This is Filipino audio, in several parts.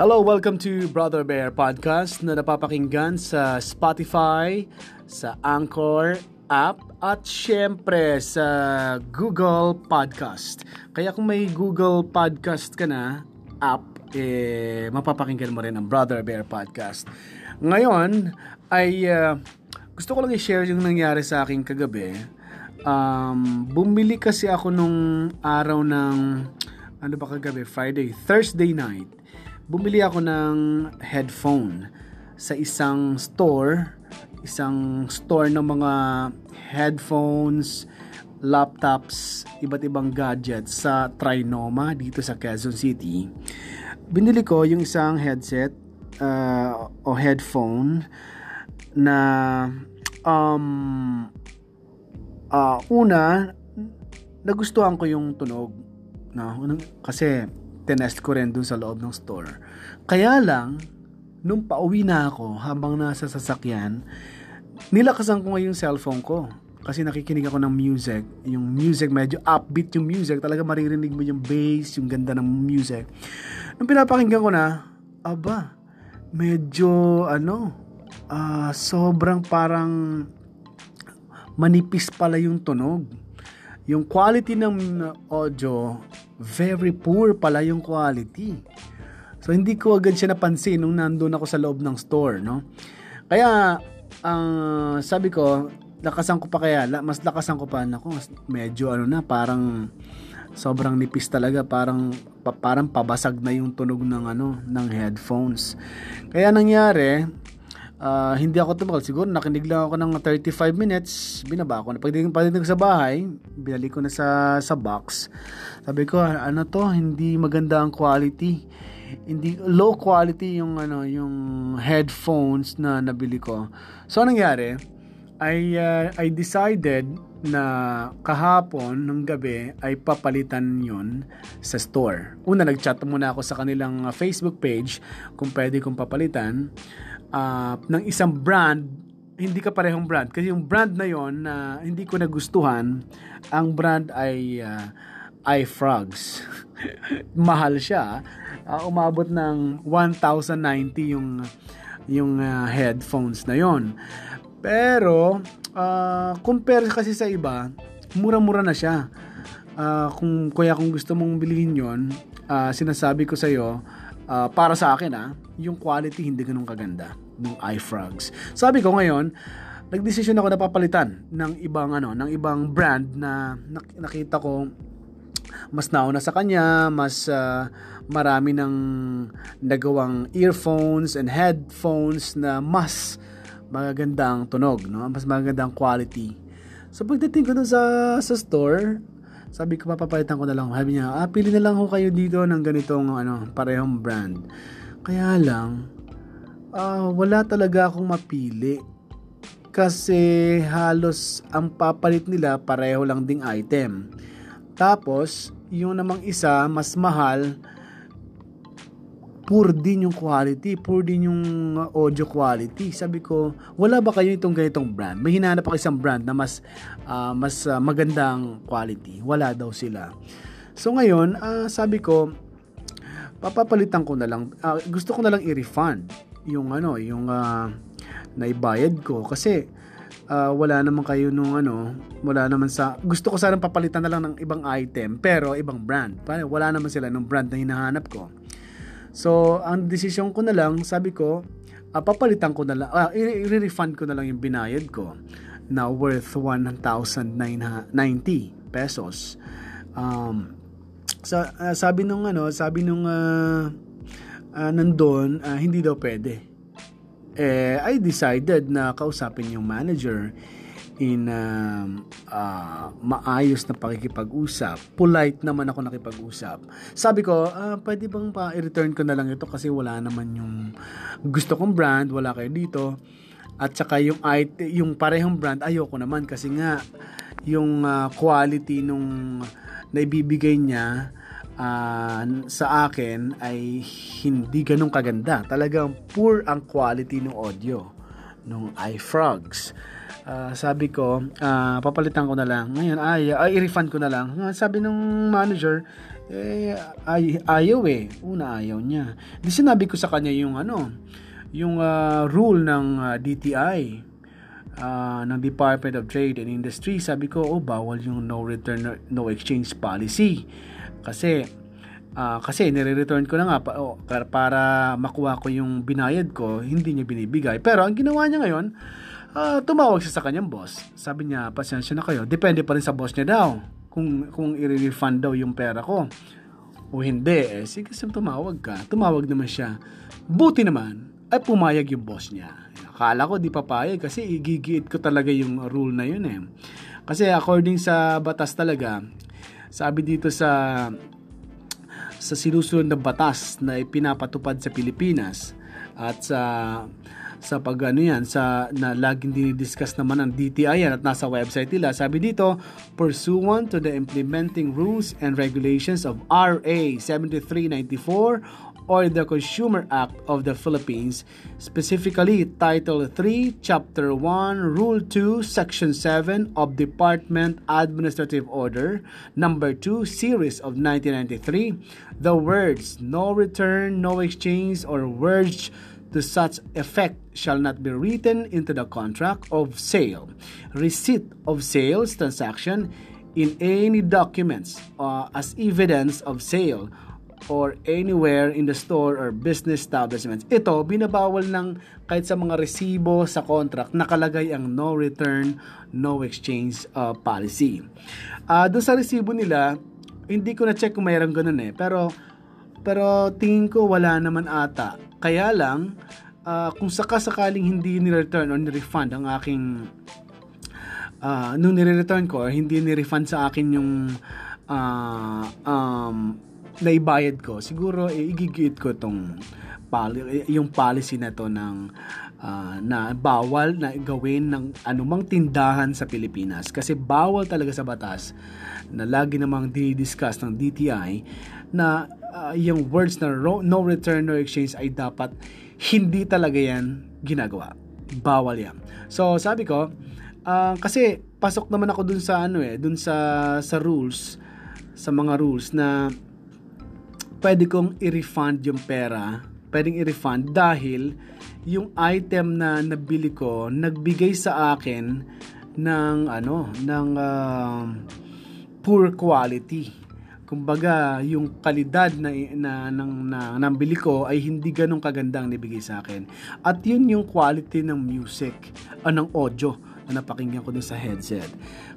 Hello, welcome to Brother Bear Podcast na napapakinggan sa Spotify, sa Anchor app at syempre sa Google Podcast. Kaya kung may Google Podcast ka na app, eh, mapapakinggan mo rin ang Brother Bear Podcast. Ngayon ay uh, gusto ko lang i-share yung nangyari sa akin kagabi. Um, bumili kasi ako nung araw ng ano ba kagabi? Friday, Thursday night bumili ako ng headphone sa isang store, isang store ng mga headphones, laptops, iba't ibang gadgets sa Trinoma dito sa Quezon City. Binili ko yung isang headset uh, o headphone na um, uh, una nagustuhan ko yung tunog no kasi tinest ko rin dun sa loob ng store. Kaya lang, nung pauwi na ako habang nasa sasakyan, nilakasan ko nga yung cellphone ko. Kasi nakikinig ako ng music. Yung music, medyo upbeat yung music. Talaga maririnig mo yung bass, yung ganda ng music. Nung pinapakinggan ko na, aba, medyo, ano, uh, sobrang parang manipis pala yung tunog. Yung quality ng audio, very poor pala yung quality. So, hindi ko agad siya napansin nung nandun ako sa loob ng store, no? Kaya, uh, sabi ko, lakasan ko pa kaya, mas lakasan ko pa, nako, medyo ano na, parang sobrang nipis talaga, parang pa, parang pabasag na yung tunog ng ano, ng headphones. Kaya nangyari, Uh, hindi ako tumagal. Siguro nakinig lang ako ng 35 minutes. Binaba ko na. Pagdating, pagdating sa bahay, binalik ko na sa, sa box. Sabi ko, ano to? Hindi maganda ang quality. Hindi, low quality yung, ano, yung headphones na nabili ko. So, anong nangyari? I, uh, I decided na kahapon ng gabi ay papalitan yon sa store. Una, nag-chat muna ako sa kanilang Facebook page kung pwede kong papalitan uh, ng isang brand, hindi ka parehong brand. Kasi yung brand na yon na uh, hindi ko nagustuhan, ang brand ay uh, iFrogs. Mahal siya. Uh, umabot ng 1,090 yung yung uh, headphones na yon. Pero uh, compare kasi sa iba, mura-mura na siya. Uh, kung kuya kung gusto mong bilhin yon, uh, sinasabi ko sa iyo, uh, para sa akin ah, yung quality hindi ganun kaganda ng iFrogs. Sabi ko ngayon, nagdesisyon ako na papalitan ng ibang ano, ng ibang brand na nakita ko mas nauna sa kanya, mas uh, marami ng nagawang earphones and headphones na mas magagandang tunog, no? Mas magagandang quality. So pagdating ko dun sa sa store, sabi ko, papapalitan ko na lang. Sabi niya, ah, pili na lang ho kayo dito ng ganitong ano, parehong brand. Kaya lang, uh, wala talaga akong mapili. Kasi halos ang papalit nila pareho lang ding item. Tapos, yung namang isa, mas mahal, poor din yung quality, poor din yung audio quality. Sabi ko, wala ba kayo itong ganitong brand? May hinahanap ako isang brand na mas uh, mas uh, magandang quality. Wala daw sila. So ngayon, uh, sabi ko, papapalitan ko na lang, uh, gusto ko na lang i-refund yung ano, yung uh, naibayad ko kasi uh, wala naman kayo nung ano, wala naman sa, gusto ko sana papalitan na lang ng ibang item, pero ibang brand. Wala naman sila ng brand na hinahanap ko. So, ang desisyon ko na lang, sabi ko, uh, papalitan ko na lang, uh, i-refund ko na lang yung binayad ko na worth 1,090 pesos. Um, sa, uh, sabi nung ano, sabi nung uh, uh, nandun, uh, hindi daw pwede. Eh, I decided na kausapin yung manager in uh, uh, maayos na pakikipag-usap. Polite naman ako nakipag-usap. Sabi ko, uh, pwede bang pa i-return ko na lang ito kasi wala naman yung gusto kong brand, wala kayo dito. At saka yung yung parehong brand ayoko naman kasi nga yung uh, quality nung naibibigay niya uh, sa akin ay hindi ganun kaganda. Talagang poor ang quality ng audio nung iFrogs uh, sabi ko, uh, papalitan ko na lang. Ngayon, ay, ay i-refund ko na lang. Uh, sabi ng manager, Eh, ay, ayaw eh. Una, ayaw niya. Di sinabi ko sa kanya yung ano, yung uh, rule ng uh, DTI, uh, ng Department of Trade and Industry. Sabi ko, oh, bawal yung no return, no exchange policy. Kasi, uh, kasi nire-return ko na nga pa, oh, para makuha ko yung binayad ko, hindi niya binibigay. Pero ang ginawa niya ngayon, uh, tumawag siya sa kanyang boss. Sabi niya, pasensya na kayo. Depende pa rin sa boss niya daw. Kung kung i-refund daw yung pera ko. O hindi eh sige sam tumawag ka. Tumawag naman siya. Buti naman ay pumayag yung boss niya. Akala ko di papayag kasi igigiit ko talaga yung rule na yun eh. Kasi according sa batas talaga sabi dito sa sa sinusunod na batas na ipinapatupad sa Pilipinas at sa sa pag yan, sa na laging dinidiscuss naman ng DTI yan at nasa website nila. Sabi dito, pursuant to the implementing rules and regulations of RA 7394 or the Consumer Act of the Philippines, specifically Title 3, Chapter 1, Rule 2, Section 7 of Department Administrative Order Number 2, Series of 1993, the words no return, no exchange, or words to such effect shall not be written into the contract of sale, receipt of sales transaction in any documents uh, as evidence of sale or anywhere in the store or business establishments. Ito, binabawal ng kahit sa mga resibo sa contract, nakalagay ang no return, no exchange uh, policy. Uh, doon sa resibo nila, hindi ko na check kung mayroong ganun eh. Pero, pero tingin ko wala naman ata. Kaya lang, uh, kung sakasakaling hindi ni-return or ni-refund ang aking uh, nung nire-return ko or hindi ni-refund sa akin yung uh, um, naibayad ko, siguro eh, igigit ko poli- yung policy na to ng uh, na bawal na gawin ng anumang tindahan sa Pilipinas. Kasi bawal talaga sa batas na lagi namang dinidiscuss ng DTI na uh, yung words na no return, no exchange ay dapat hindi talaga yan ginagawa. Bawal yan. So, sabi ko, uh, kasi pasok naman ako dun sa ano eh, dun sa sa rules, sa mga rules na pwede kong i-refund yung pera, pwedeng i-refund dahil yung item na nabili ko nagbigay sa akin ng ano, ng uh, poor quality kumbaga yung kalidad na, na ng na, ko ay hindi ganong kaganda ang nibigay sa akin. At yun yung quality ng music, o ng audio na napakinggan ko dun sa headset.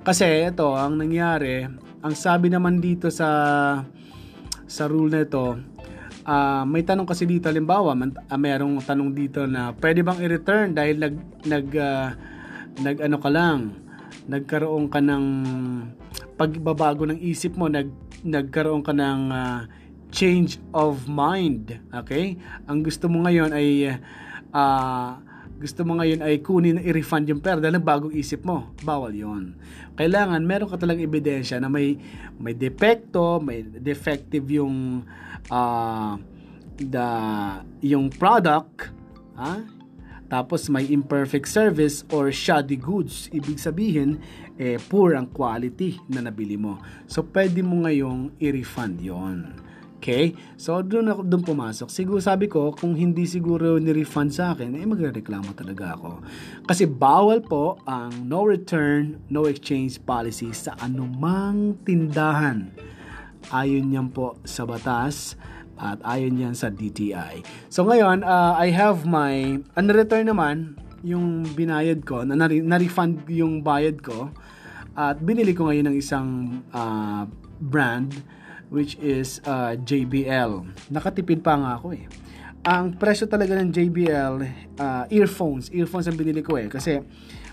Kasi ito, ang nangyari, ang sabi naman dito sa sa rule na ito, uh, may tanong kasi dito halimbawa, man, uh, mayroong tanong dito na pwede bang i-return dahil nag nag uh, nag ano ka lang, nagkaroon ka ng pagbabago ng isip mo, nag nagkaroon ka ng uh, change of mind. Okay? Ang gusto mo ngayon ay uh, gusto mo ngayon ay kunin i-refund yung pera dahil bagong isip mo. Bawal yon. Kailangan meron ka talagang ebidensya na may may depekto, may defective yung uh, the yung product, ha? Tapos may imperfect service or shoddy goods. Ibig sabihin, eh, poor ang quality na nabili mo. So, pwede mo ngayong i-refund yon Okay? So, doon ako doon pumasok. Siguro sabi ko, kung hindi siguro ni-refund sa akin, eh magrereklamo talaga ako. Kasi bawal po ang no return, no exchange policy sa anumang tindahan. Ayon yan po sa batas at ayon yan sa DTI. So ngayon, uh, I have my, ang return naman, yung binayad ko, na na-refund yung bayad ko, at binili ko ngayon ng isang uh, brand, which is uh, JBL. Nakatipid pa nga ako eh. Ang presyo talaga ng JBL, uh, earphones, earphones ang binili ko eh, kasi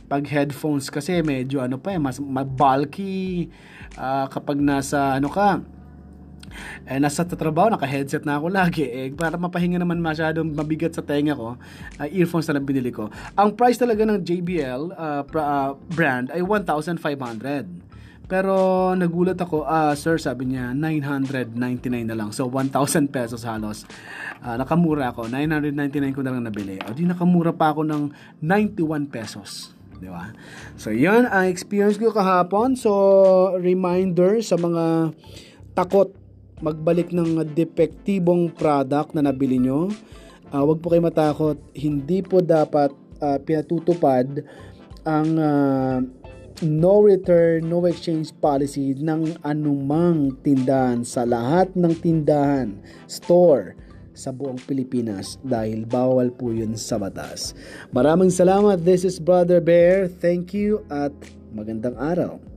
pag headphones kasi medyo ano pa eh, mas, mas bulky, uh, kapag nasa ano ka, eh, nasa tatrabaho, naka-headset na ako lagi. Eh, para mapahinga naman masyadong mabigat sa tenga ko, uh, earphones na lang binili ko. Ang price talaga ng JBL uh, pra, uh, brand ay 1,500. Pero nagulat ako, ah, uh, sir, sabi niya, 999 na lang. So, 1,000 pesos halos. Uh, nakamura ako. 999 ko na lang nabili. O di nakamura pa ako ng 91 pesos. Di ba? So, yan ang experience ko kahapon. So, reminder sa mga takot magbalik ng depektibong product na nabili nyo, uh, wag po kayo matakot. Hindi po dapat uh, pinatutupad ang uh, no return, no exchange policy ng anumang tindahan sa lahat ng tindahan, store sa buong Pilipinas dahil bawal po yun sa batas. Maraming salamat. This is Brother Bear. Thank you at magandang araw.